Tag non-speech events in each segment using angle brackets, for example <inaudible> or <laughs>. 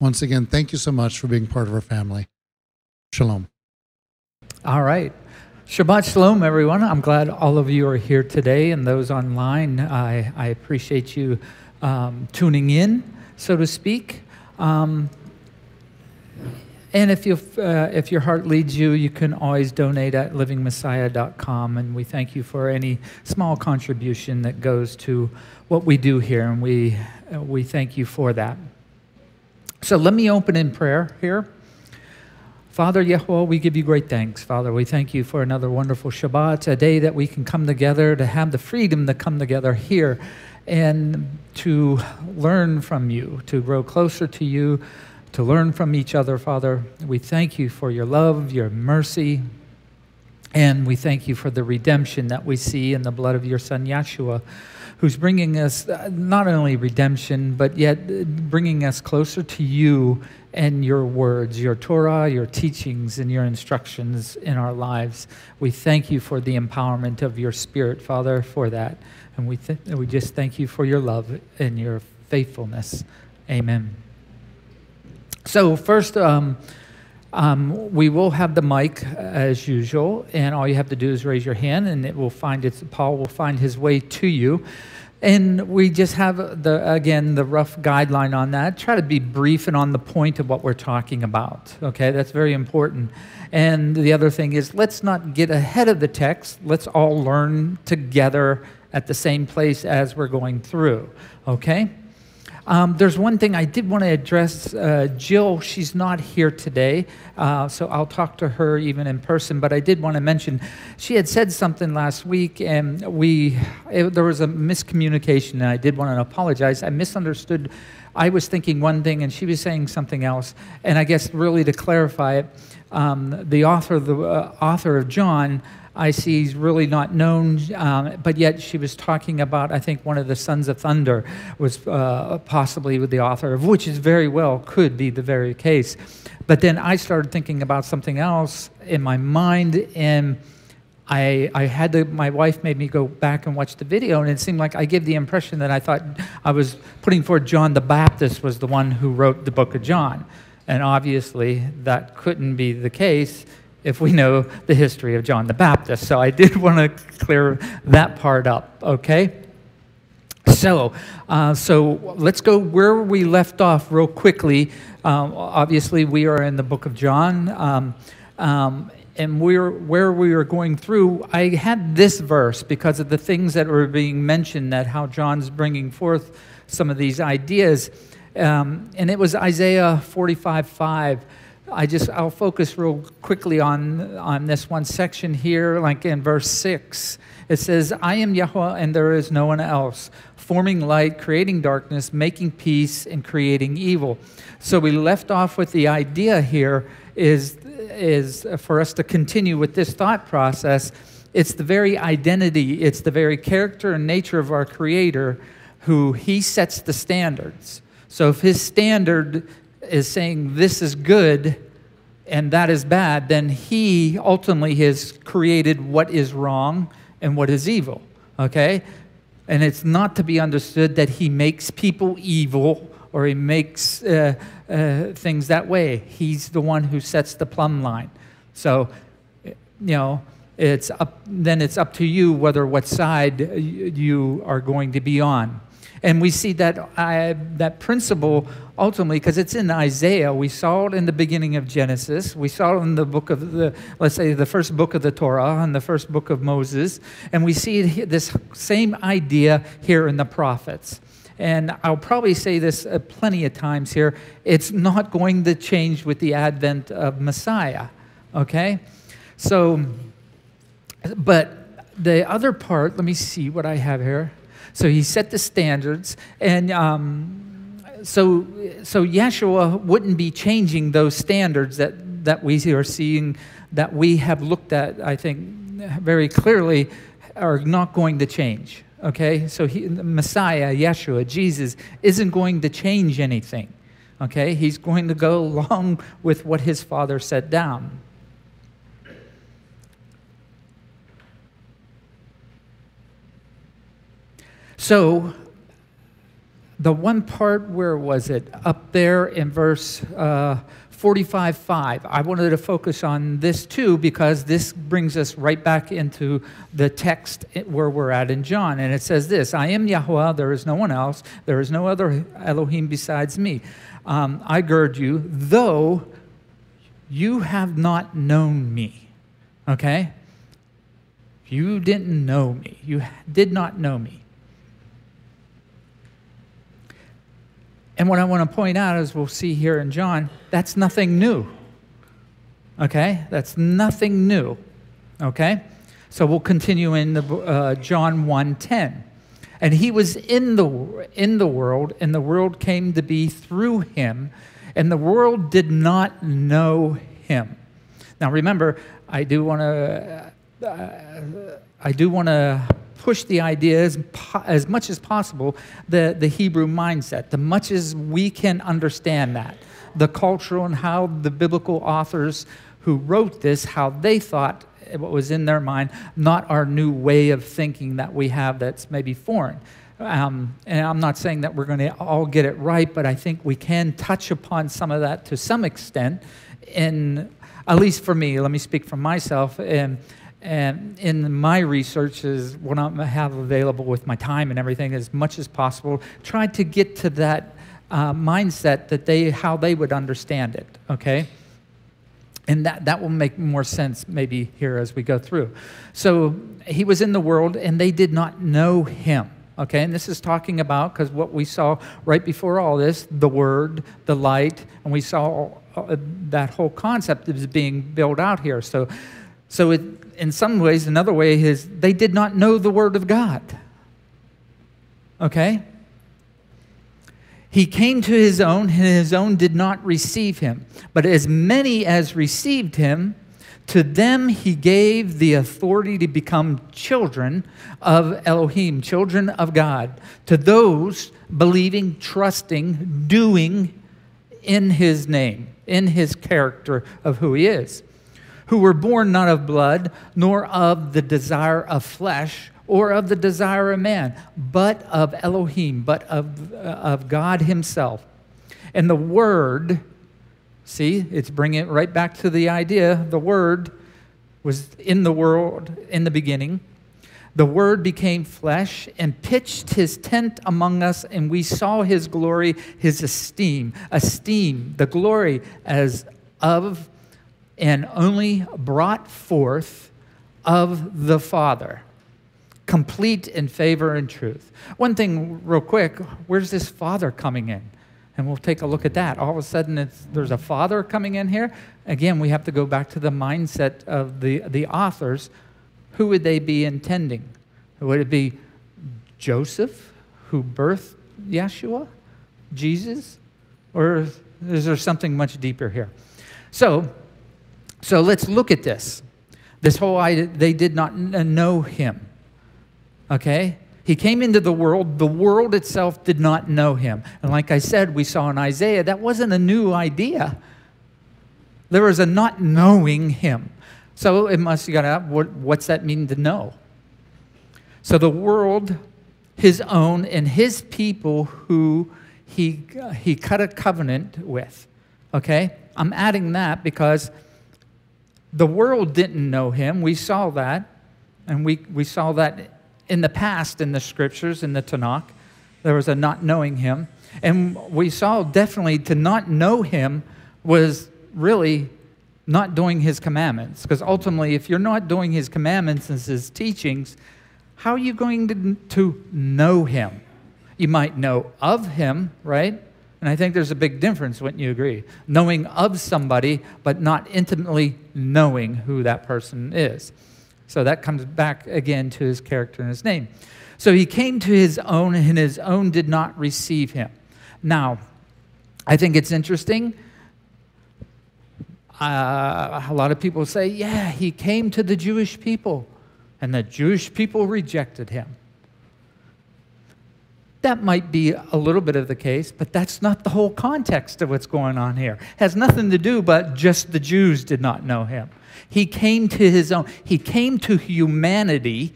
Once again, thank you so much for being part of our family. Shalom. All right. Shabbat Shalom, everyone. I'm glad all of you are here today and those online. I, I appreciate you um, tuning in, so to speak. Um, and if, you, uh, if your heart leads you, you can always donate at livingmessiah.com. And we thank you for any small contribution that goes to what we do here. And we, uh, we thank you for that. So let me open in prayer here. Father Yahweh, we give you great thanks. Father, we thank you for another wonderful Shabbat, a day that we can come together, to have the freedom to come together here and to learn from you, to grow closer to you, to learn from each other, Father. We thank you for your love, your mercy, and we thank you for the redemption that we see in the blood of your Son, Yeshua who's bringing us uh, not only redemption, but yet uh, bringing us closer to you and your words, your Torah, your teachings, and your instructions in our lives. We thank you for the empowerment of your Spirit, Father, for that. And we, th- we just thank you for your love and your faithfulness. Amen. So, first, um, um, we will have the mic as usual, and all you have to do is raise your hand, and it will find its. Paul will find his way to you. And we just have the again the rough guideline on that. Try to be brief and on the point of what we're talking about. Okay, that's very important. And the other thing is, let's not get ahead of the text. Let's all learn together at the same place as we're going through. Okay. Um, there's one thing I did want to address. Uh, Jill, she's not here today, uh, so I'll talk to her even in person. But I did want to mention she had said something last week, and we it, there was a miscommunication, and I did want to apologize. I misunderstood. I was thinking one thing, and she was saying something else. And I guess really to clarify it, um, the author, the uh, author of John I see he's really not known, um, but yet she was talking about, I think, one of the Sons of Thunder was uh, possibly the author of, which is very well could be the very case. But then I started thinking about something else in my mind, and I, I had my wife made me go back and watch the video, and it seemed like I gave the impression that I thought I was putting forward John the Baptist was the one who wrote the book of John. And obviously, that couldn't be the case if we know the history of John the Baptist. So I <laughs> did want to clear that part up, okay? So, uh, so let's go where we left off real quickly. Um, obviously, we are in the book of John. Um, um, and we're, where we were going through, I had this verse because of the things that were being mentioned, that how John's bringing forth some of these ideas. Um, and it was Isaiah 45 5. I just I'll focus real quickly on on this one section here, like in verse six. It says, "I am Yahweh, and there is no one else, forming light, creating darkness, making peace, and creating evil." So we left off with the idea here is is for us to continue with this thought process. It's the very identity, it's the very character and nature of our Creator, who He sets the standards. So if His standard is saying this is good and that is bad, then he ultimately has created what is wrong and what is evil. Okay? And it's not to be understood that he makes people evil or he makes uh, uh, things that way. He's the one who sets the plumb line. So, you know, it's up, then it's up to you whether what side you are going to be on. And we see that, uh, that principle ultimately because it's in Isaiah. We saw it in the beginning of Genesis. We saw it in the book of the, let's say, the first book of the Torah and the first book of Moses. And we see this same idea here in the prophets. And I'll probably say this uh, plenty of times here it's not going to change with the advent of Messiah. Okay? So, but the other part, let me see what I have here. So he set the standards, and um, so, so Yeshua wouldn't be changing those standards that, that we are seeing, that we have looked at, I think, very clearly, are not going to change. Okay? So he, Messiah, Yeshua, Jesus, isn't going to change anything. Okay? He's going to go <laughs> along with what his father set down. So, the one part where was it? Up there in verse uh, 45 5 i wanted to focus on this too because this brings us right back into the text where we're at in john. And it says this i am yahweh there is no one else there is no other elohim besides me. Um, i gird you though you have not known me. Okay? You didn't know me. You did not know me And what I want to point out, as we'll see here in John, that's nothing new. Okay? That's nothing new. Okay? So we'll continue in the, uh, John 1:10. And he was in the, in the world, and the world came to be through him, and the world did not know him. Now remember, I do want to, uh, I do want to push the idea as, as much as possible the, the Hebrew mindset, the much as we can understand that, the cultural and how the biblical authors who wrote this, how they thought what was in their mind, not our new way of thinking that we have that's maybe foreign. Um, and I'm not saying that we're going to all get it right, but I think we can touch upon some of that to some extent. In at least for me, let me speak for myself. And and in my research is what I have available with my time and everything as much as possible, try to get to that uh, mindset that they how they would understand it. Okay. And that, that will make more sense maybe here as we go through. So he was in the world and they did not know him. Okay, and this is talking about, because what we saw right before all this, the Word, the light, and we saw uh, that whole concept is being built out here. So, so it, in some ways, another way is they did not know the Word of God. Okay? He came to his own, and his own did not receive him. But as many as received him, to them he gave the authority to become children of Elohim, children of God. To those believing, trusting, doing in his name, in his character of who he is who were born not of blood, nor of the desire of flesh, or of the desire of man, but of Elohim, but of, uh, of God Himself. And the Word, see, it's bringing it right back to the idea the Word was in the world in the beginning. The Word became flesh and pitched his tent among us, and we saw his glory, his esteem. Esteem, the glory as of and only brought forth of the Father, complete in favor and truth. One thing, real quick, where's this Father coming in? And we'll take a look at that. All of a sudden, there's a Father coming in here. Again, we have to go back to the mindset of the, the authors. Who would they be intending? Would it be Joseph, who birthed Yeshua? Jesus? Or is there something much deeper here? So, so let's look at this. This whole idea, they did not uh, know him. Okay? He came into the world, the world itself did not know him. And like I said, we saw in Isaiah, that wasn't a new idea. There was a not knowing him. So it must, you gotta, what, what's that mean to know? So the world, his own, and his people who he, he cut a covenant with. Okay? I'm adding that because the world didn't know him. We saw that. And we, we saw that in the past in the scriptures, in the Tanakh. There was a not knowing him. And we saw definitely to not know him was really not doing his commandments. Because ultimately, if you're not doing his commandments and his teachings, how are you going to, to know him? You might know of him, right? And I think there's a big difference, wouldn't you agree? Knowing of somebody, but not intimately knowing who that person is. So that comes back again to his character and his name. So he came to his own, and his own did not receive him. Now, I think it's interesting. Uh, a lot of people say, yeah, he came to the Jewish people, and the Jewish people rejected him. That might be a little bit of the case, but that's not the whole context of what's going on here. It has nothing to do but just the Jews did not know him. He came to his own. He came to humanity,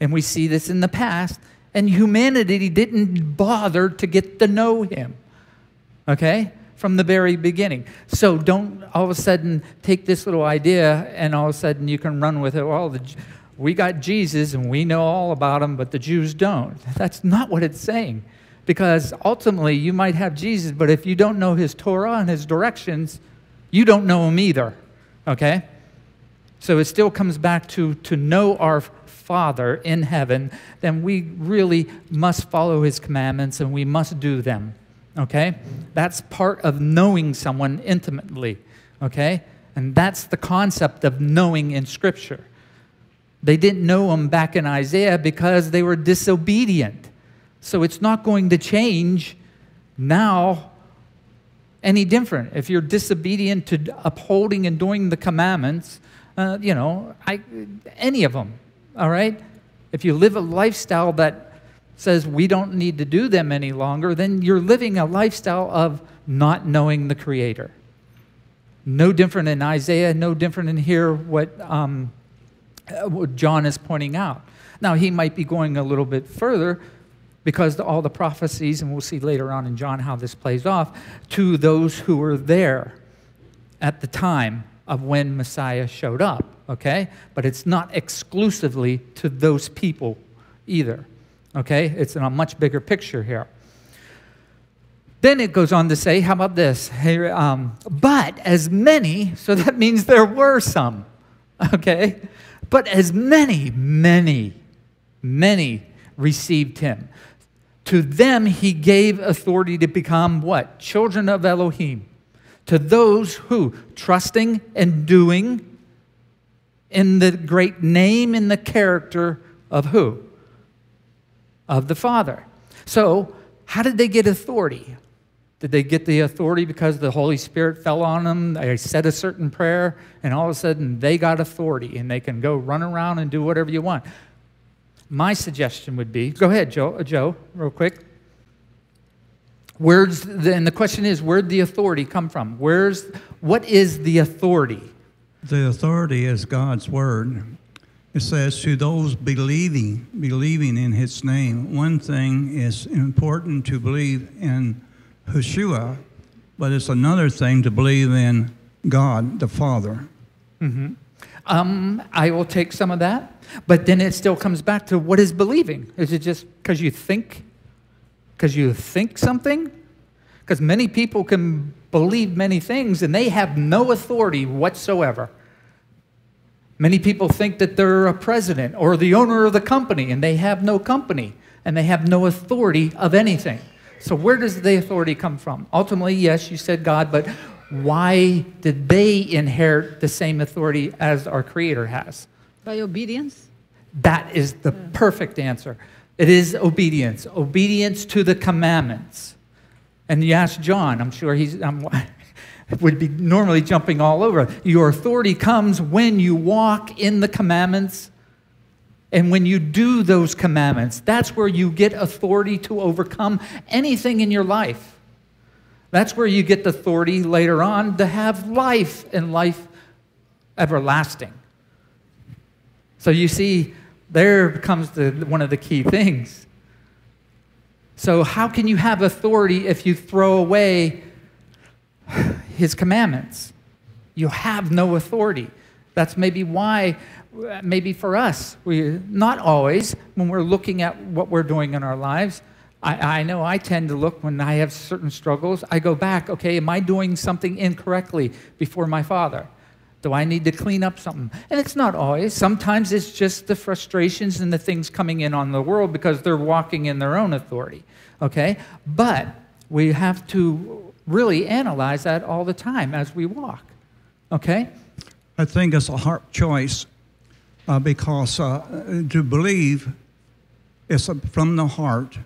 and we see this in the past, and humanity didn't bother to get to know him. Okay? From the very beginning. So don't all of a sudden take this little idea and all of a sudden you can run with it. Well, the, we got Jesus and we know all about him, but the Jews don't. <laughs> That's not what it's saying. Because ultimately, you might have Jesus, but if you don't know his Torah and his directions, you don't know him either. Okay? So it still comes back to to know our Father in heaven, then we really must follow his commandments and we must do them. Okay? That's part of knowing someone intimately. Okay? And that's the concept of knowing in Scripture. They didn't know him back in Isaiah because they were disobedient. So it's not going to change now any different. If you're disobedient to upholding and doing the commandments, uh, you know, I, any of them, all right? If you live a lifestyle that says we don't need to do them any longer, then you're living a lifestyle of not knowing the Creator. No different in Isaiah, no different in here what, um, what John is pointing out. Now, he might be going a little bit further because all the prophecies, and we'll see later on in John how this plays off, to those who were there at the time of when Messiah showed up, okay? But it's not exclusively to those people either, okay? It's in a much bigger picture here. Then it goes on to say, how about this? Um, but as many, so that means there were some, <laughs> okay? But as many, many, many received him. To them he gave authority to become what? Children of Elohim. To those who, trusting and doing in the great name and the character of who? Of the Father. So, how did they get authority? Did they get the authority because the Holy Spirit fell on them? They said a certain prayer, and all of a sudden they got authority and they can go run around and do whatever you want. My suggestion would be go ahead, Joe, uh, Joe real quick. Where's the, and the question is, where'd the authority come from? Where's what is the authority? The authority is God's word. It says to those believing, believing in His name. One thing is important to believe in Yeshua, but it's another thing to believe in God the Father. Mm-hmm. Um, I will take some of that, but then it still comes back to what is believing? Is it just because you think? Because you think something? Because many people can believe many things and they have no authority whatsoever. Many people think that they're a president or the owner of the company and they have no company and they have no authority of anything. So, where does the authority come from? Ultimately, yes, you said God, but why did they inherit the same authority as our Creator has? By obedience? That is the yeah. perfect answer. It is obedience, obedience to the commandments. And you ask John, I'm sure he's I'm, <laughs> would be normally jumping all over. Your authority comes when you walk in the commandments and when you do those commandments, that's where you get authority to overcome anything in your life. That's where you get the authority later on to have life and life everlasting. So you see, there comes the, one of the key things. So, how can you have authority if you throw away <sighs> his commandments? You have no authority. That's maybe why Uh, maybe for us, we not always when we're looking at what we're doing in our lives. I, I know I tend to look when I have certain struggles. I go back. Okay, am I doing something incorrectly before my Father? Do I need to clean up something? And it's not always. Sometimes it's just the frustrations and the things coming in on the world because they're walking in their own authority. Okay? But we have to really analyze that all the time as we walk. Okay? I think it's a hard choice uh, because uh, to believe is from the heart,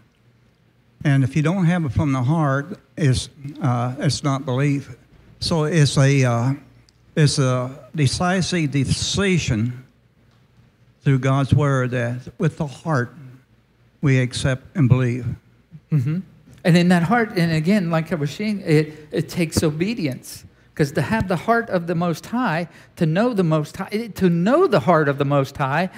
And if you don't have it from the heart, it's, uh, it's not belief. So it's a, uh, it's a decisive decision through God's word that with the heart we accept and believe. And in that heart, and again, like I was saying, it, it takes obedience. Because to have the heart of the Most High, to know the Most High, to know the heart of the Most High,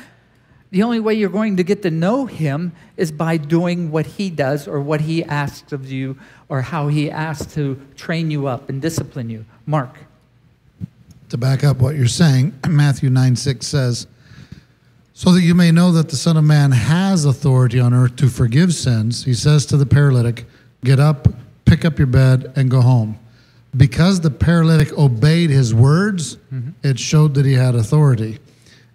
the only way you're going to get to know Him is by doing what He does or what He asks of you or how He asks to train you up and discipline you. Mark. to back up what you're saying, <clears throat> Matthew 9 6 says, So that you may know that the Son of Man has authority on earth to forgive sins, he says to the paralytic, Get up, pick up your bed, and go home. Because the paralytic obeyed his words, mm-hmm. it showed that he had authority.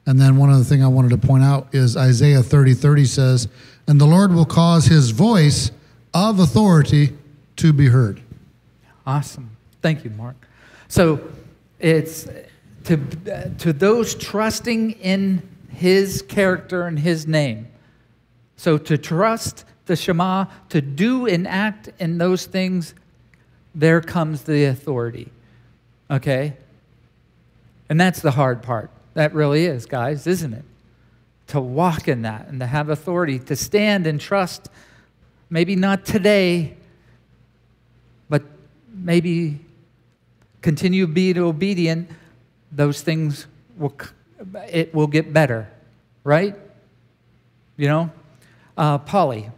And then one other thing I wanted to point out is Isaiah 30 30 says, And the Lord will cause his voice of authority to be heard. Awesome. Thank you, Mark. So it's to, to those trusting in his character and his name. So to trust the Shema, to do and act in those things, there comes the authority. Okay? And that's the hard part. That really is, guys, isn't it? To walk in that and to have authority, to stand and trust, maybe not today, but maybe continue being obedient, those things will it will get better, right? You know, uh, Polly.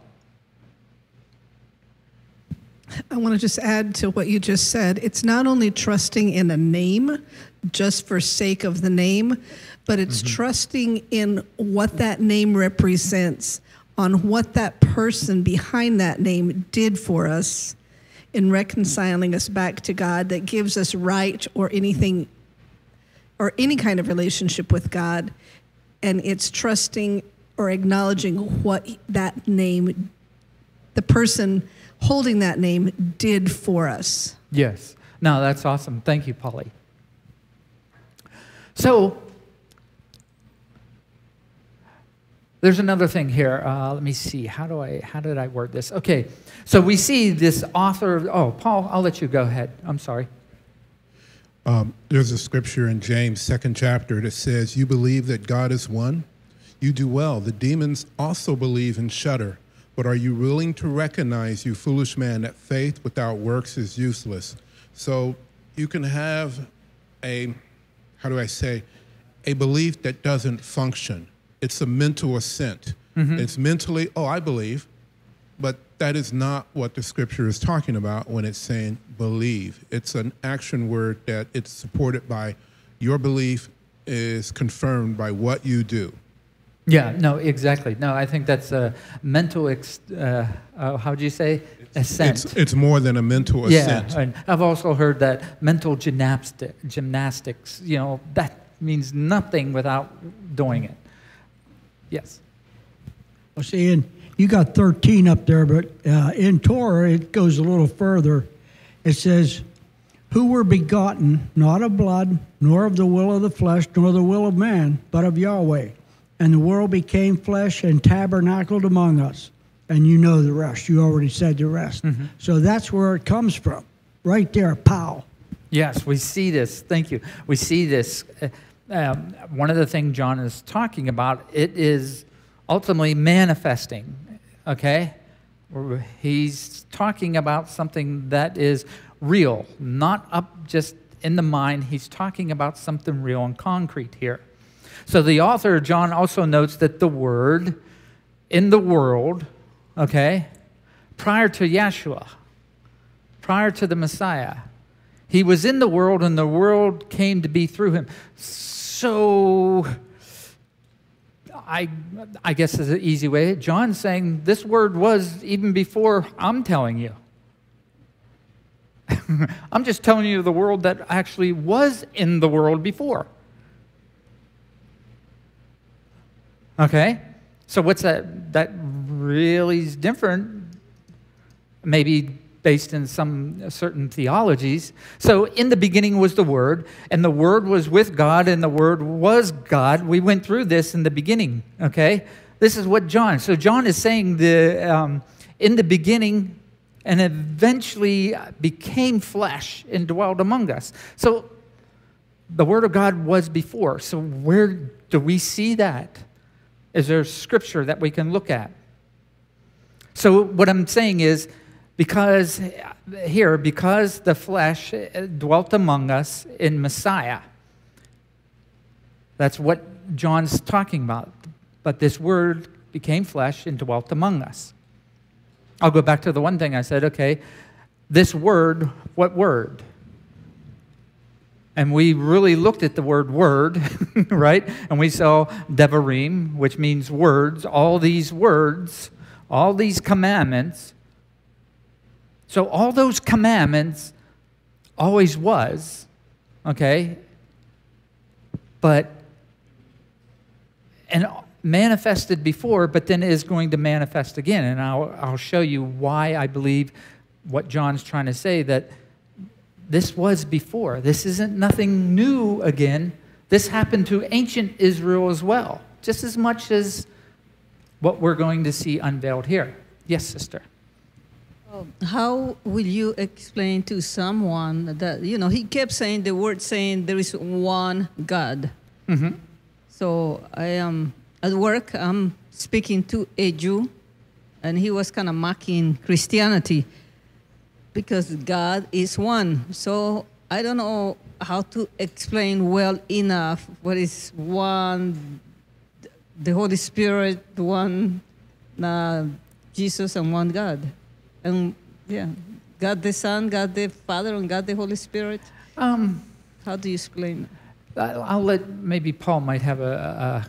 I want to just add to what you just said. It's not only trusting in a name just for sake of the name, but it's mm-hmm. trusting in what that name represents, on what that person behind that name did for us in reconciling us back to God that gives us right or anything or any kind of relationship with God. And it's trusting or acknowledging what that name the person holding that name did for us. Yes. No, that's awesome. Thank you, Polly. So, there's another thing here. Uh, let me see. How do I? How did I word this? Okay. So we see this author. Oh, Paul, I'll let you go ahead. I'm sorry. Um, there's a scripture in James, second chapter, that says, You believe that God is one? You do well. The demons also believe and shudder. But are you willing to recognize, you foolish man, that faith without works is useless? So you can have a, how do I say, a belief that doesn't function. It's a mental assent. Mm-hmm. It's mentally, oh, I believe, but that is not what the scripture is talking about when it's saying believe. It's an action word that it's supported by your belief is confirmed by what you do. Yeah. No. Exactly. No. I think that's a mental. Ex, uh, uh, how do you say? Assent. It's, it's more than a mental assent. Yeah, assent. and I've also heard that mental gymnastic, gymnastics, you know, that means nothing without doing it. Yes. Well, see, in, you got 13 up there, but uh, in Torah it goes a little further. It says, Who were begotten not of blood, nor of the will of the flesh, nor the will of man, but of Yahweh. And the world became flesh and tabernacled among us. And you know the rest. You already said the rest. So that's where it comes from. Right there, pow. Yes, we see this. Thank you. We see this. Uh, Um, one of the things John is talking about, it is ultimately manifesting. Okay, he's talking about something that is real, not up just in the mind. He's talking about something real and concrete here. So the author John also notes that the word in the world, okay, prior to Yeshua, prior to the Messiah. He was in the world, and the world came to be through him. So, I, I guess is an easy way. John's saying this word was even before I'm telling you. <laughs> I'm just telling you the world that actually was in the world before. Okay? So, what's that? That really is different maybe based in some certain theologies. So, in the beginning was the Word, and the Word was with God, and the Word was God. We went through this in the beginning, okay? This is what John, so John is saying the, um, in the beginning and eventually became flesh and dwelled among us. So the Word of God was before. So where do we see that? Is there scripture that we can look at? So what I'm saying is, because here, because the flesh dwelt among us in Messiah, that's what John's talking about. But this word became flesh and dwelt among us. I'll go back to the one thing I said, okay, this word, what word? And we really looked at the word word, <laughs> right? And we saw devarim, which means words, all these words, all these commandments. So all those commandments always was, okay? But, and manifested before, but then is going to manifest again. And I'll, I'll show you why I believe what John's trying to say that this was before. This isn't nothing new again. This happened to ancient Israel as well, just as much as what we're going to see unveiled here. Yes, sister. How will you explain to someone that, you know, he kept saying the word saying there is one God. Mm-hmm. So I am at work, I'm speaking to a Jew, and he was kind of mocking Christianity because God is one. So I don't know how to explain well enough what is one, the Holy Spirit, one uh, Jesus, and one God. And yeah, God the Son, God the Father, and God the Holy Spirit. Um, how do you explain? I'll let maybe Paul might have a,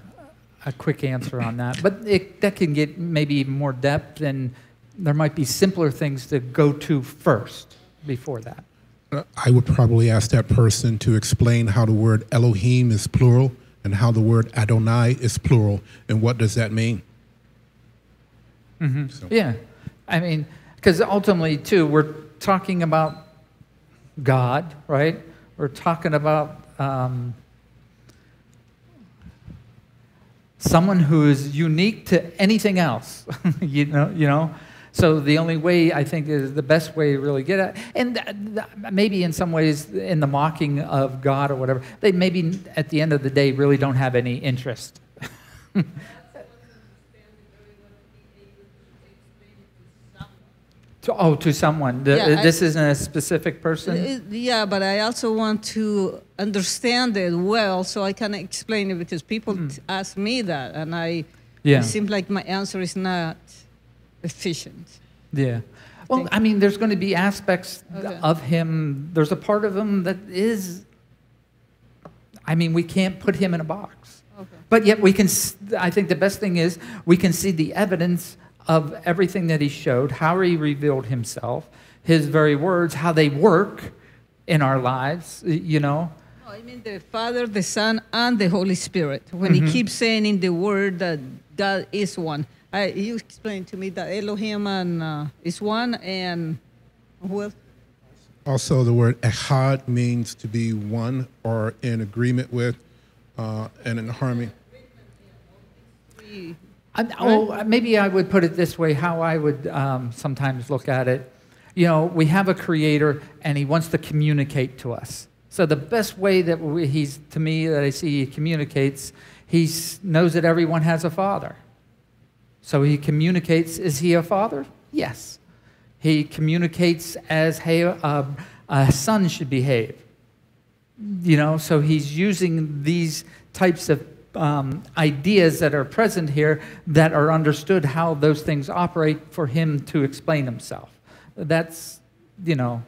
a, a quick answer on that, but it, that can get maybe more depth, and there might be simpler things to go to first before that. Uh, I would probably ask that person to explain how the word Elohim is plural and how the word Adonai is plural, and what does that mean? Mm-hmm. So. Yeah, I mean, because ultimately, too, we're talking about God, right? We're talking about um, someone who is unique to anything else. <laughs> you know, you know. So the only way I think is the best way to really get at, and maybe in some ways in the mocking of God or whatever, they maybe at the end of the day really don't have any interest. <laughs> To, oh, to someone. The, yeah, this I, isn't a specific person? It, yeah, but I also want to understand it well so I can explain it because people mm. ask me that and I, yeah. it seems like my answer is not efficient. Yeah. Well, I mean, there's going to be aspects okay. of him. There's a part of him that is, I mean, we can't put him in a box. Okay. But yet we can, I think the best thing is we can see the evidence of everything that he showed, how he revealed himself, his very words, how they work in our lives, you know. No, I mean the Father, the Son, and the Holy Spirit. When mm-hmm. he keeps saying in the word that God is one, I, you explained to me that Elohim and, uh, is one, and who else? Also, the word echad means to be one or in agreement with uh, and in harmony. I, oh, maybe I would put it this way how I would um, sometimes look at it. You know, we have a creator and he wants to communicate to us. So the best way that we, he's, to me, that I see he communicates, he knows that everyone has a father. So he communicates, is he a father? Yes. He communicates as hey, uh, a son should behave. You know, so he's using these types of um, ideas that are present here that are understood how those things operate for him to explain himself. That's, you know,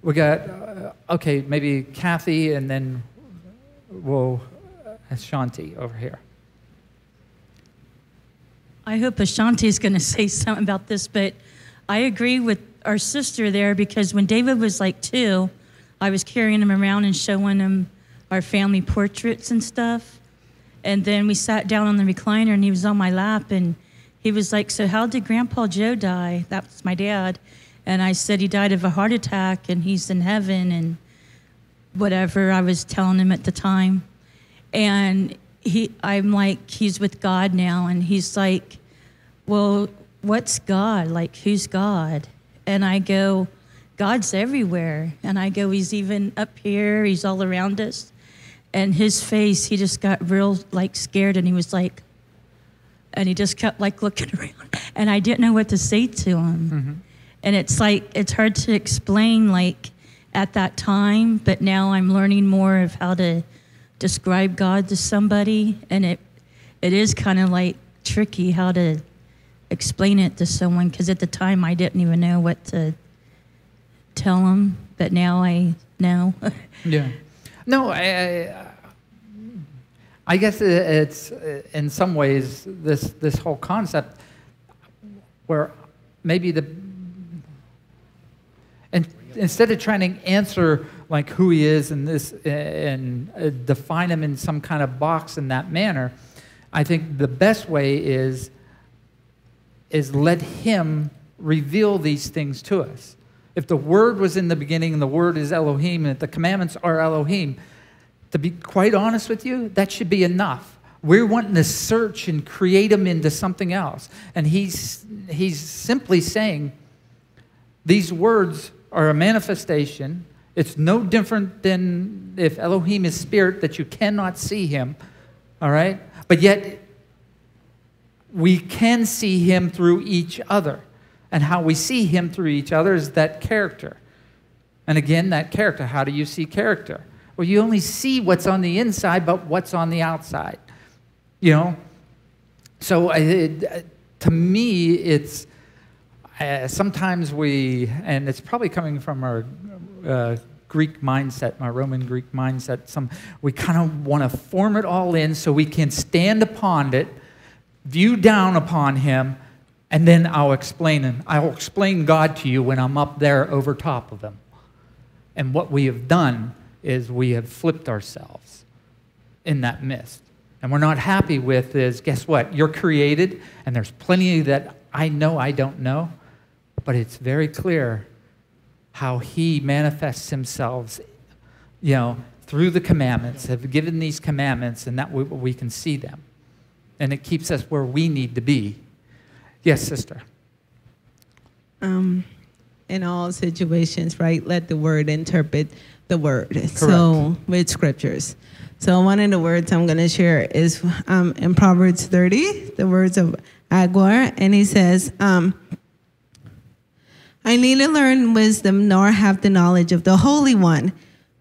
we got, uh, okay, maybe Kathy and then we'll, uh, Ashanti over here. I hope Ashanti is going <laughs> to say something about this, but I agree with our sister there because when David was like two, I was carrying him around and showing him our family portraits and stuff. And then we sat down on the recliner and he was on my lap and he was like, So, how did Grandpa Joe die? That's my dad. And I said, He died of a heart attack and he's in heaven and whatever I was telling him at the time. And he, I'm like, He's with God now. And he's like, Well, what's God? Like, who's God? And I go, God's everywhere. And I go, He's even up here, He's all around us. And his face, he just got real like scared and he was like, and he just kept like looking <laughs> around. And I didn't know what to say to him. Mm-hmm. And it's like, it's hard to explain like at that time, but now I'm learning more of how to describe God to somebody. And it, it is kind of like tricky how to explain it to someone because at the time I didn't even know what to tell them, but now I know. <laughs> Yeah. No, I, I, I guess it's in some ways this this whole concept where maybe the and instead of trying to answer like who he is and this and uh, define him in some kind of box in that manner, I think the best way is is let him reveal these things to us. If the word was in the beginning and the word is Elohim and the commandments are Elohim, to be quite honest with you, that should be enough. We're wanting to search and create them into something else. And he's, he's simply saying, these words are a manifestation. It's no different than if Elohim is spirit, that you cannot see him, all right? But yet, we can see him through each other. And how we see him through each other is that character. And again, that character. How do you see character? Well, you only see what's on the inside, but what's on the outside. You know? So it, to me, it's uh, sometimes we, and it's probably coming from our uh, Greek mindset, my Roman Greek mindset. Some we kind of want to form it all in so we can stand upon it, view down upon Him, and then I'll explain Him. I'll explain God to you when I'm up there over top of Him. And what we have done is we have flipped ourselves in that mist. And we're not happy with is guess what? You're created, and there's plenty that I know I don't know, but it's very clear how he manifests himself, you know, through the commandments, have given these commandments, and that we, we can see them. And it keeps us where we need to be. Yes, sister. um, in all situations, right? Let the word interpret the word. So with scriptures. So one of the words I'm going to share is um, in Proverbs 30, the words of Agur, and he says, um, "I neither learn wisdom nor have the knowledge of the Holy One."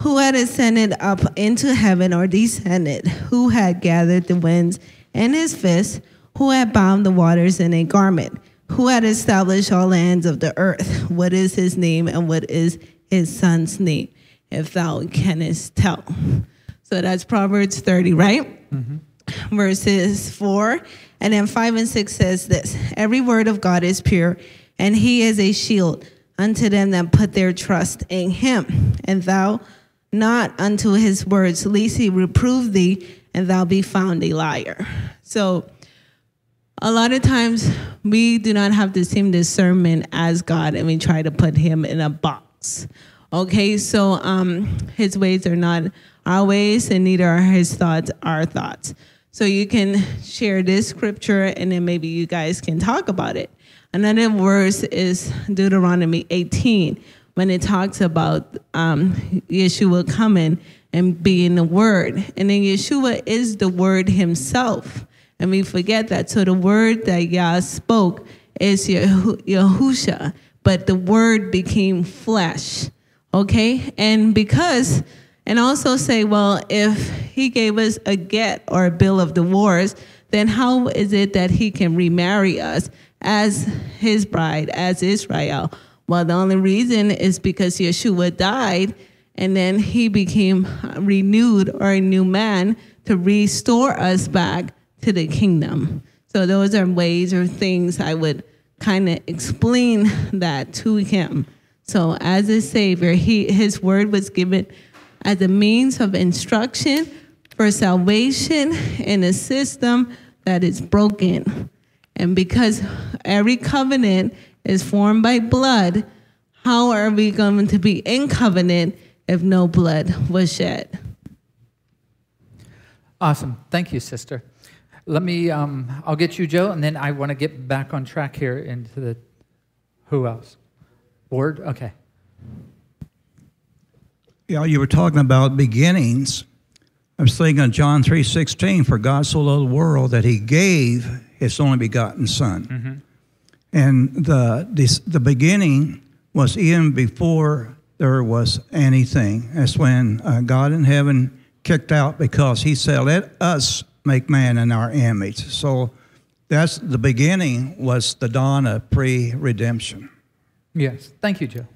Who had ascended up into heaven or descended? Who had gathered the winds in his fist? Who had bound the waters in a garment? Who had established all lands of the earth? What is his name and what is his son's name? If thou canst tell. So that's Proverbs 30, right? Mm-hmm. Verses 4. And then 5 and 6 says this Every word of God is pure, and he is a shield unto them that put their trust in him. And thou not unto his words, lest he reprove thee, and thou be found a liar. So a lot of times we do not have the same discernment as God, and we try to put him in a box. Okay, so um, his ways are not our ways, and neither are his thoughts our thoughts. So you can share this scripture, and then maybe you guys can talk about it. Another verse is Deuteronomy 18, when it talks about um, Yeshua coming and being the Word. And then Yeshua is the Word Himself. And we forget that. So the word that Yah spoke is Yahusha, but the word became flesh. Okay? And because, and also say, well, if he gave us a get or a bill of divorce, then how is it that he can remarry us as his bride, as Israel? Well, the only reason is because Yeshua died and then he became renewed or a new man to restore us back to the kingdom. So those are ways or things I would kind of explain that to him. So as a savior, he his word was given as a means of instruction for salvation in a system that is broken. And because every covenant is formed by blood, how are we going to be in covenant if no blood was shed? Awesome. Thank you, sister. Let me, um, I'll get you, Joe, and then I want to get back on track here into the, who else? Board? Okay. Yeah, you were talking about beginnings. I was thinking of John 3.16, for God so loved the world that he gave his only begotten son. And the, this, the beginning was even before there was anything. That's when uh, God in heaven kicked out because he said, let us make man in our image. So that's the beginning was the dawn of pre-redemption. Yes. Thank you, Joe.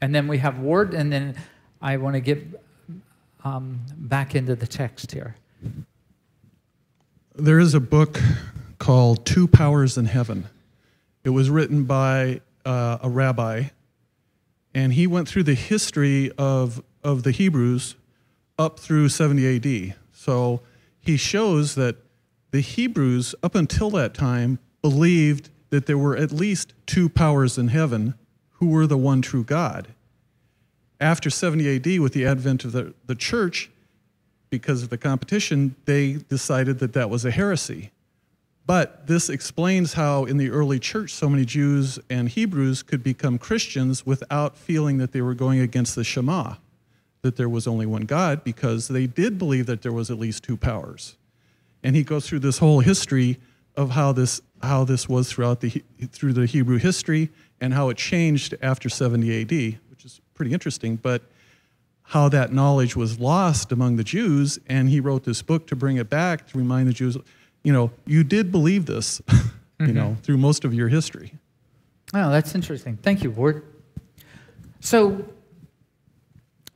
And then we have Ward, and then I want to get um, back into the text here. There is a book called Two Powers in Heaven. It was written by uh, a rabbi, and he went through the history of, of the Hebrews up through 70 AD. So he shows that the Hebrews, up until that time, believed that there were at least two powers in heaven who were the one true God. After 70 AD, with the advent of the, the church, because of the competition, they decided that that was a heresy. But this explains how in the early church so many Jews and Hebrews could become Christians without feeling that they were going against the Shema, that there was only one God, because they did believe that there was at least two powers. And he goes through this whole history of how this how this was throughout the through the Hebrew history and how it changed after 70 AD, which is pretty interesting. But how that knowledge was lost among the Jews, and he wrote this book to bring it back to remind the Jews, you know, you did believe this, <laughs> you know, through most of your history. Oh, that's interesting. Thank you, Ward. So,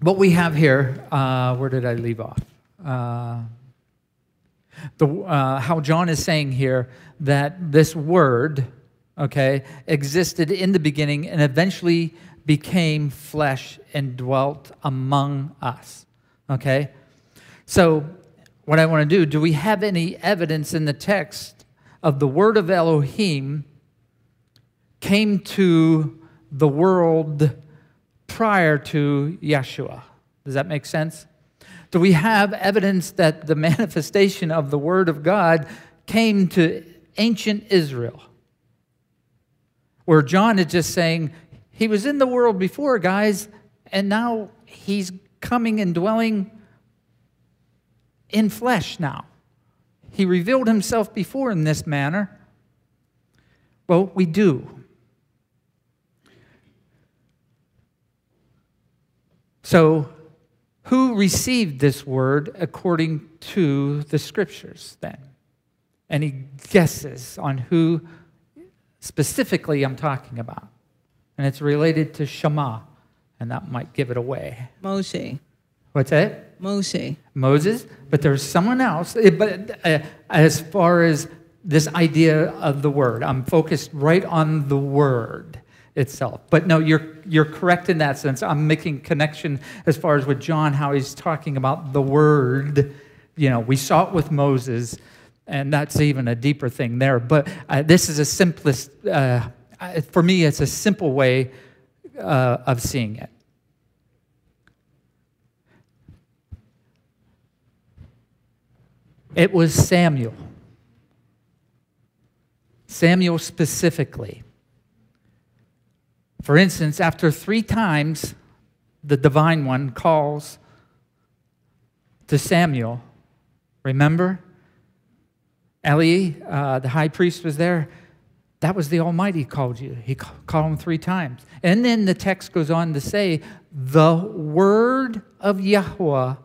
what we have here, uh, where did I leave off? Uh, the, uh, how John is saying here that this word, okay, existed in the beginning and eventually became flesh and dwelt among us, okay? So, what I want to do, do we have any evidence in the text of the word of Elohim came to the world prior to Yeshua? Does that make sense? Do we have evidence that the <laughs> manifestation of the Word of God came to ancient Israel? Where John is just saying, He was in the world before, guys, and now He's coming and dwelling in flesh now. He revealed Himself before in this manner. Well, we do. So, who received this word according to the scriptures then? Any guesses on who specifically I'm talking about? And it's related to Shema, and that might give it away. Moshe. What's that? Moshe. Moses, but there's someone else. Eh, But uh, as far as this idea of the word, I'm focused right on the word itself. But no, you're you're correct in that sense. I'm making connection as far as with John, how he's talking about the word. You know, we saw it with Moses, and that's even a deeper thing there. But uh, this is a simplest. Uh, for me, it's a simple way uh, of seeing it. It was Samuel. Samuel specifically. For instance, after three times the divine one calls to Samuel, remember? Eli, uh, the high priest, was there. That was the Almighty called you. He called him three times. And then the text goes on to say, the word of Yahweh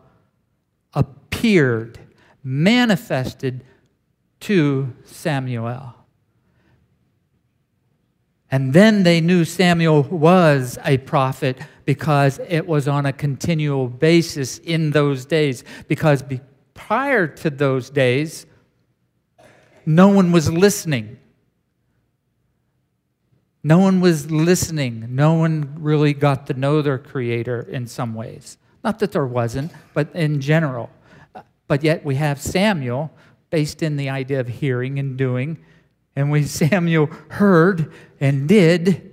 appeared, manifested to Samuel. And then they knew Samuel was a prophet because it was on a continual basis in those days. Because be, prior to those days, no one was listening. No one was listening. No one really got to know their Creator in some ways. Not that there wasn't, but in general. But yet we have Samuel based in the idea of hearing and doing. And when <laughs> Samuel heard and did,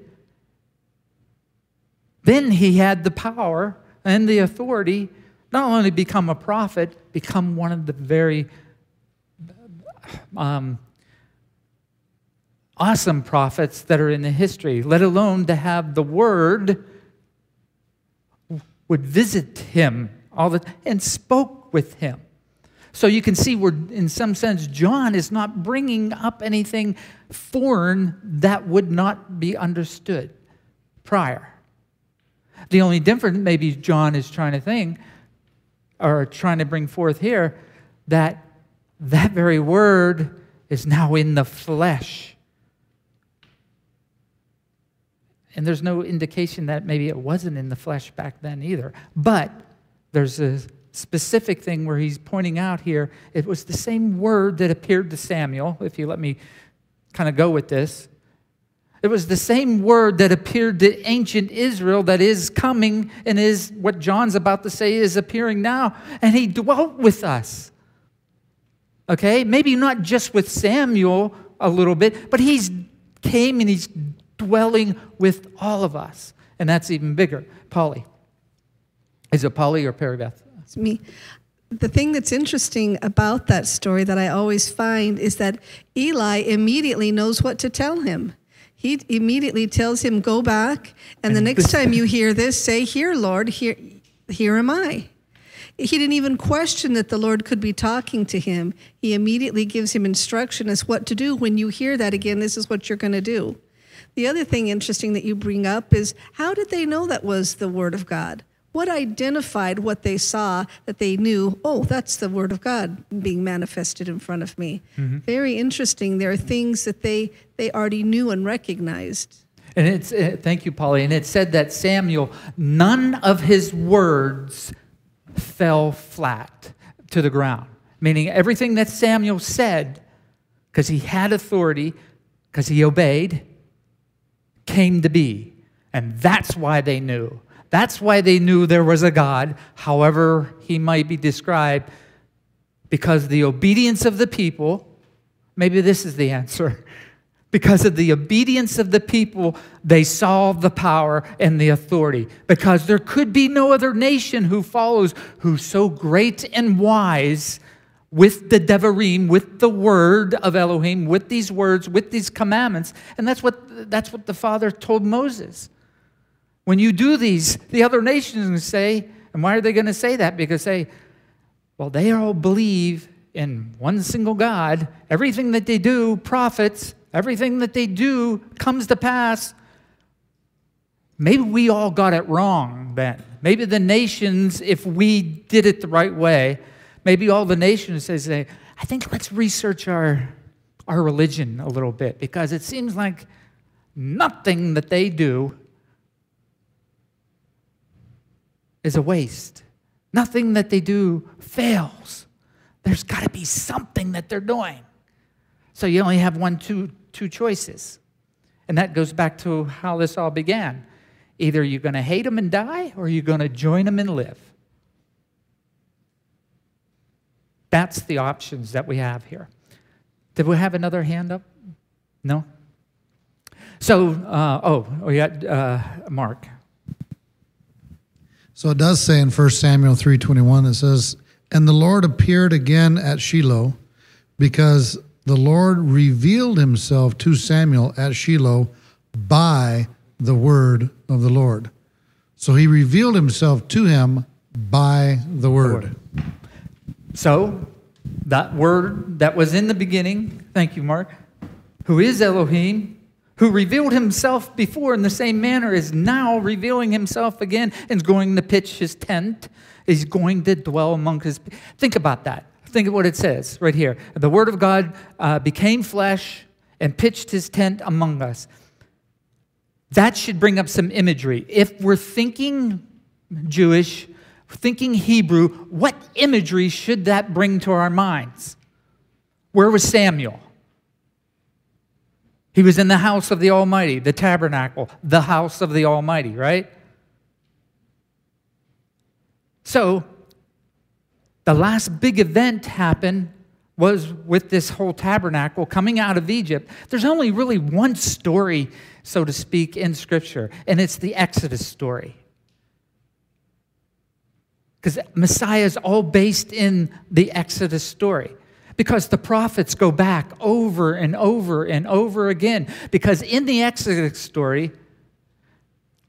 then he had the power and the authority not only become a prophet, become one of the very um, awesome prophets that are in the history, let alone to have the word would visit him all the and spoke with him. So you can see where, in some sense, John is not bringing up anything foreign that would not be understood prior. The only difference, maybe John is trying to think, or trying to bring forth here, that that very word is now in the flesh. And there's no indication that maybe it wasn't in the flesh back then either. But there's a specific thing where he's pointing out here it was the same word that appeared to Samuel, if you let me kind of go with this. It was the same word that appeared to ancient Israel that is coming and is what John's about to say is appearing now. And he dwelt with us. Okay? Maybe not just with Samuel a little bit, but he's came and he's dwelling with all of us. And that's even bigger. Polly. Is it Polly or Perry Beth? me. The thing that's interesting about that story that I always find is that Eli immediately knows what to tell him. He immediately tells him, Go back, and the next <laughs> time you hear this, say, Here, Lord, here, here am I. He didn't even question that the Lord could be talking to him. He immediately gives him instruction as what to do. When you hear that again, this is what you're going to do. The other thing interesting that you bring up is how did they know that was the Word of God? What identified what they saw that they knew, oh, that's the Word of God being manifested in front of me? Mm-hmm. Very interesting. There are things that they, they already knew and recognized. And it's, uh, thank you, Polly. And it said that Samuel, none of his words fell flat to the ground, meaning everything that Samuel said, because he had authority, because he obeyed, came to be. And that's why they knew. That's why they knew there was a God, however he might be described, because the obedience of the people, maybe this is the answer. <laughs> Because of the obedience of the people, they saw the power and the authority. Because there could be no other nation who follows, who's so great and wise with the Devarim, with the word of Elohim, with these words, with these commandments. And that's what, that's what the Father told Moses. When you do these, the other nations say, and why are they going to say that? Because they, well, they all believe in one single God. Everything that they do profits, everything that they do comes to pass. Maybe we all got it wrong then. Maybe the nations, if we did it the right way, maybe all the nations say, I think let's research our, our religion a little bit because it seems like nothing that they do is a waste. Nothing that they do fails. There's got to be something that they're doing. So you only have one, two, two choices. And that goes back to how this all began. Either you're going to hate them and die, or you're going to join them and live. That's the options that we have here. Did we have another hand up? No? So, uh, oh, we got uh, Mark. So it does say in 1 Samuel 3:21 it says, "And the Lord appeared again at Shiloh, because the Lord revealed himself to Samuel at Shiloh by the word of the Lord." So he revealed himself to him by the word. So that word that was in the beginning, thank you, Mark, who is Elohim, who revealed himself before in the same manner, is now revealing himself again and is going to pitch his tent, is going to dwell among his. Think about that. Think of what it says right here. The Word of God uh, became flesh and pitched his tent among us. That should bring up some imagery. If we're thinking Jewish, thinking Hebrew, what imagery should that bring to our minds? Where was Samuel? He was in the house of the Almighty, the tabernacle, the house of the Almighty, right? So, the last big event happened was with this whole tabernacle coming out of Egypt. There's only really one story, so to speak, in Scripture, and it's the Exodus story. Because Messiah is all based in the Exodus story. Because the prophets go back over and over and over again. Because in the Exodus story,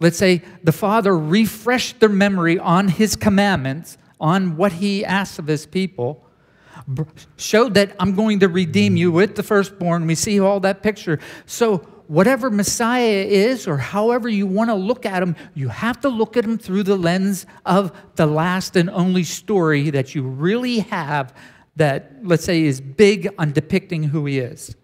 let's say the Father refreshed their memory on His commandments, on what He asked of His people, showed that I'm going to redeem you with the firstborn. We see all that picture. So, whatever Messiah is, or however you want to look at him, you have to look at him through the lens of the last and only story that you really have that, let's say, is big on depicting who he is.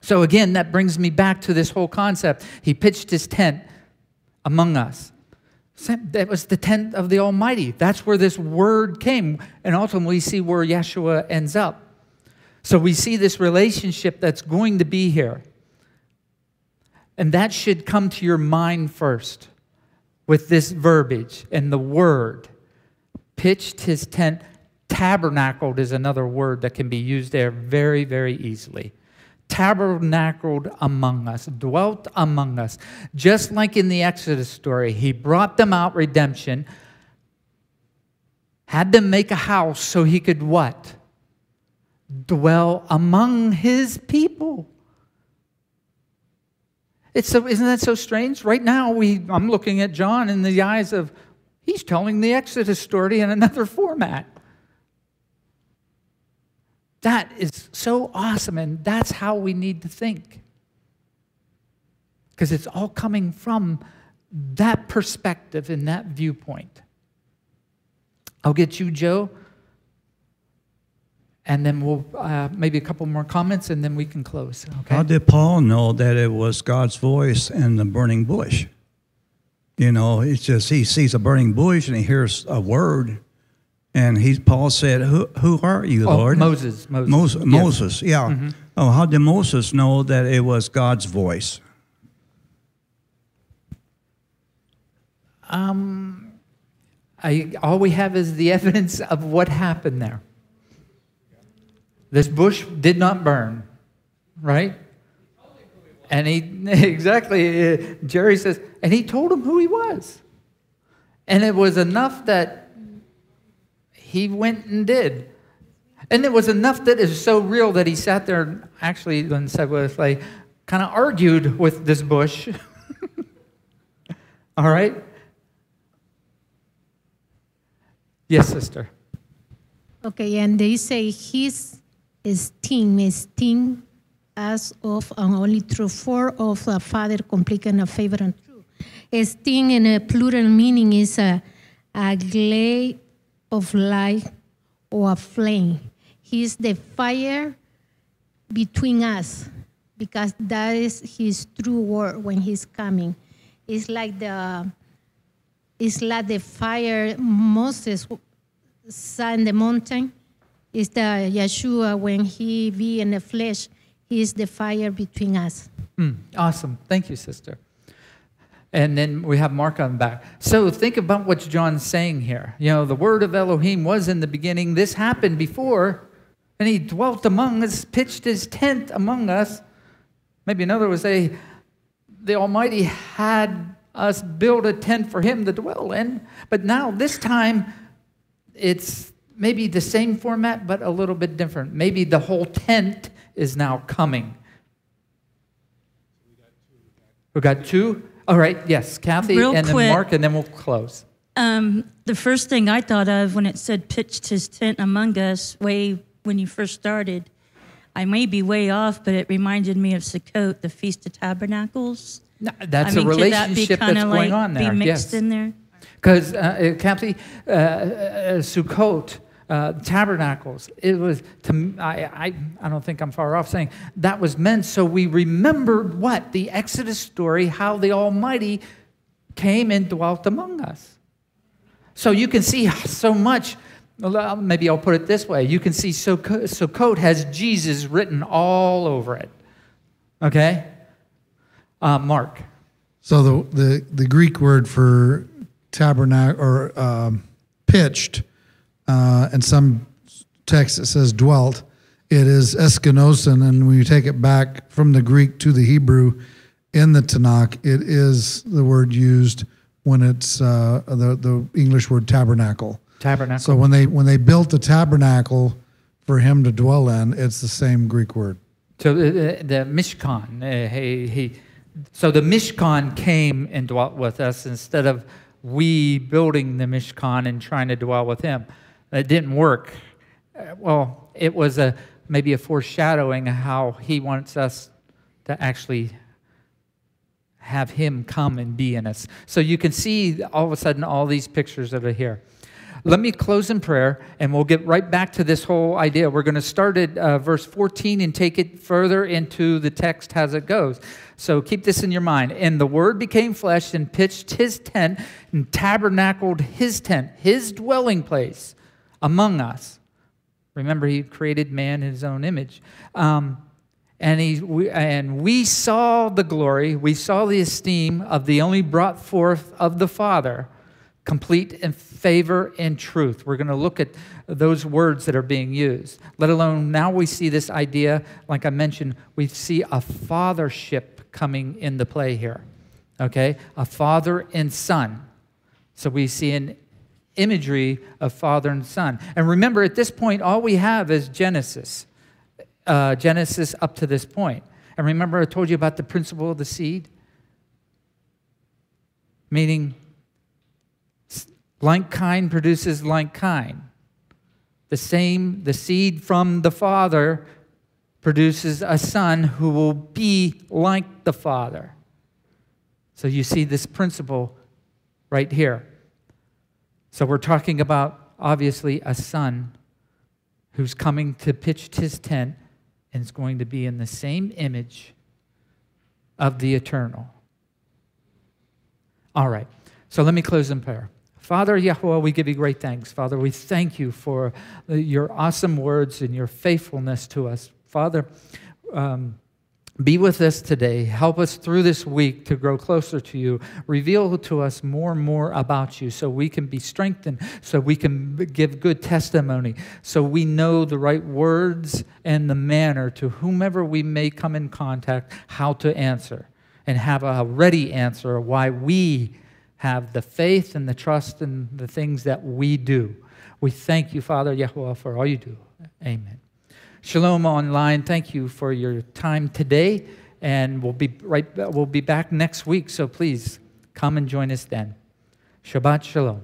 So, again, that brings me back to this whole concept. He pitched his tent among us. That was the tent of the Almighty. That's where this word came. And ultimately, we see where Yeshua ends up. So we see this relationship that's going to be here. And that should come to your mind first with this verbiage and the word. Pitched his tent, tabernacled is another word that can be used there very, very easily. Tabernacled among us, dwelt among us. Just like in the Exodus story, he brought them out redemption, had them make a house so he could what? dwell among his people. It's so, isn't that so strange? Right now, we, I'm looking at John in the eyes of, he's telling the Exodus story in another format. That is so awesome, and that's how we need to think. Because it's all coming from that perspective and that viewpoint. I'll get you, Joe and then we'll uh, maybe a couple more comments, and then we can close. Okay? How did Paul know that it was God's voice in the burning bush? You know, it's just he sees a burning bush and he hears a word, and he Paul said, "Who who are you, oh, Lord?" Moses. Moses. Moses. Yes. Moses yeah. Mm-hmm. Oh, how did Moses know that it was God's voice? Um, I, all we have is the <laughs> evidence of what happened there. This bush did not burn, right? And he, <laughs> exactly, uh, Jerry says, and he told him who he was. And it was enough that he went and did. And it was enough that is so real that he sat there and actually and said, well, like, kind of argued with this bush. <laughs> All right? Yes, sister. Okay, and they say he's esteem, esteem as of and only through four of the Father complete a favor and true. Esteem in a plural meaning is a, a glade of light or a flame. He's the fire between us because that is his true word when he's coming. It's like the it's like the fire Moses saw in the mountain is the Yeshua when he be in the flesh, he is the fire between us. Mm, awesome. Thank you, sister. And then we have Mark on the back. So think about what John's saying here. You know, the word of Elohim was in the beginning. This happened before, and he dwelt among us, pitched his tent among us. Maybe another would say, the Almighty had us build a tent for him to dwell in. But now, this time, it's maybe the same format, but a little bit different. Maybe the whole tent is now coming. We got two? All right, yes, Kathy Real and quick. then Mark, and then we'll close. Um, the first thing I thought of when it said pitched his tent among us, way when you first started, I may be way off, but it reminded me of Sukkot, the Feast of Tabernacles. No, that's I mean, a could that relationship that's kinda going like on there. Be mixed yes. in there. Because, uh, uh, Kathy, uh, uh, Sukkot, uh, tabernacles, it was, to, I don't think I'm far off saying that was meant so we remembered what? The Exodus story, how the Almighty came and dwelt among us. So you can see so much. Maybe I'll put it this way. You can see Sukkot, Sukkot has Jesus written all over it. Okay? Uh, Mark. So the, the, the Greek word for tabernacle or um, pitched, uh, and some text it says dwelt, it is eskenosin, and when you take it back from the Greek to the Hebrew in the Tanakh, it is the word used when it's uh, the the English word tabernacle. Tabernacle. So when they when they built the tabernacle for him to dwell in, it's the same Greek word. So the, the, the Mishkan, uh, he, he, so the Mishkan came and dwelt with us instead of we building the Mishkan and trying to dwell with him. It didn't work. Uh, well, it was a maybe a foreshadowing of how he wants us to actually have him come and be in us. So you can see all of a sudden all these pictures that are here. Let me close in prayer and we'll get right back to this whole idea. We're going to start at uh, verse 14 and take it further into the text as it goes. So keep this in your mind. And the Word became flesh and pitched his tent and tabernacled his tent, his dwelling place among us. Remember, he created man in his own image. Um, and, he, we, and we saw the glory, we saw the esteem of the only brought forth of the Father, complete in favor and truth. We're going to look at those words that are being used. Let alone now we see this idea, like I mentioned, we see a fathership coming into play here. Okay? A father and son. So we see an imagery of father and son. And remember, at this point, all we have is Genesis uh, Genesis up to this point. And remember, I told you about the principle of the seed? Meaning, like kind produces like kind. The same, the seed from the Father produces a son who will be like the Father. So you see this principle right here. So we're talking about, obviously, a son who's coming to pitch his tent and is going to be in the same image of the eternal. All right, so let me close in prayer. Father Yahweh, we give you great thanks. Father, we thank you for your awesome words and your faithfulness to us. Father, um, be with us today. Help us through this week to grow closer to you. Reveal to us more and more about you so we can be strengthened, so we can give good testimony, so we know the right words and the manner to whomever we may come in contact how to answer and have a ready answer why we have the faith and the trust in the things that we do. We thank you, Father Yahweh, for all you do. Amen. Shalom online. Thank you for your time today, and we'll be right. We'll be back next week. So please come and join us then. Shabbat shalom.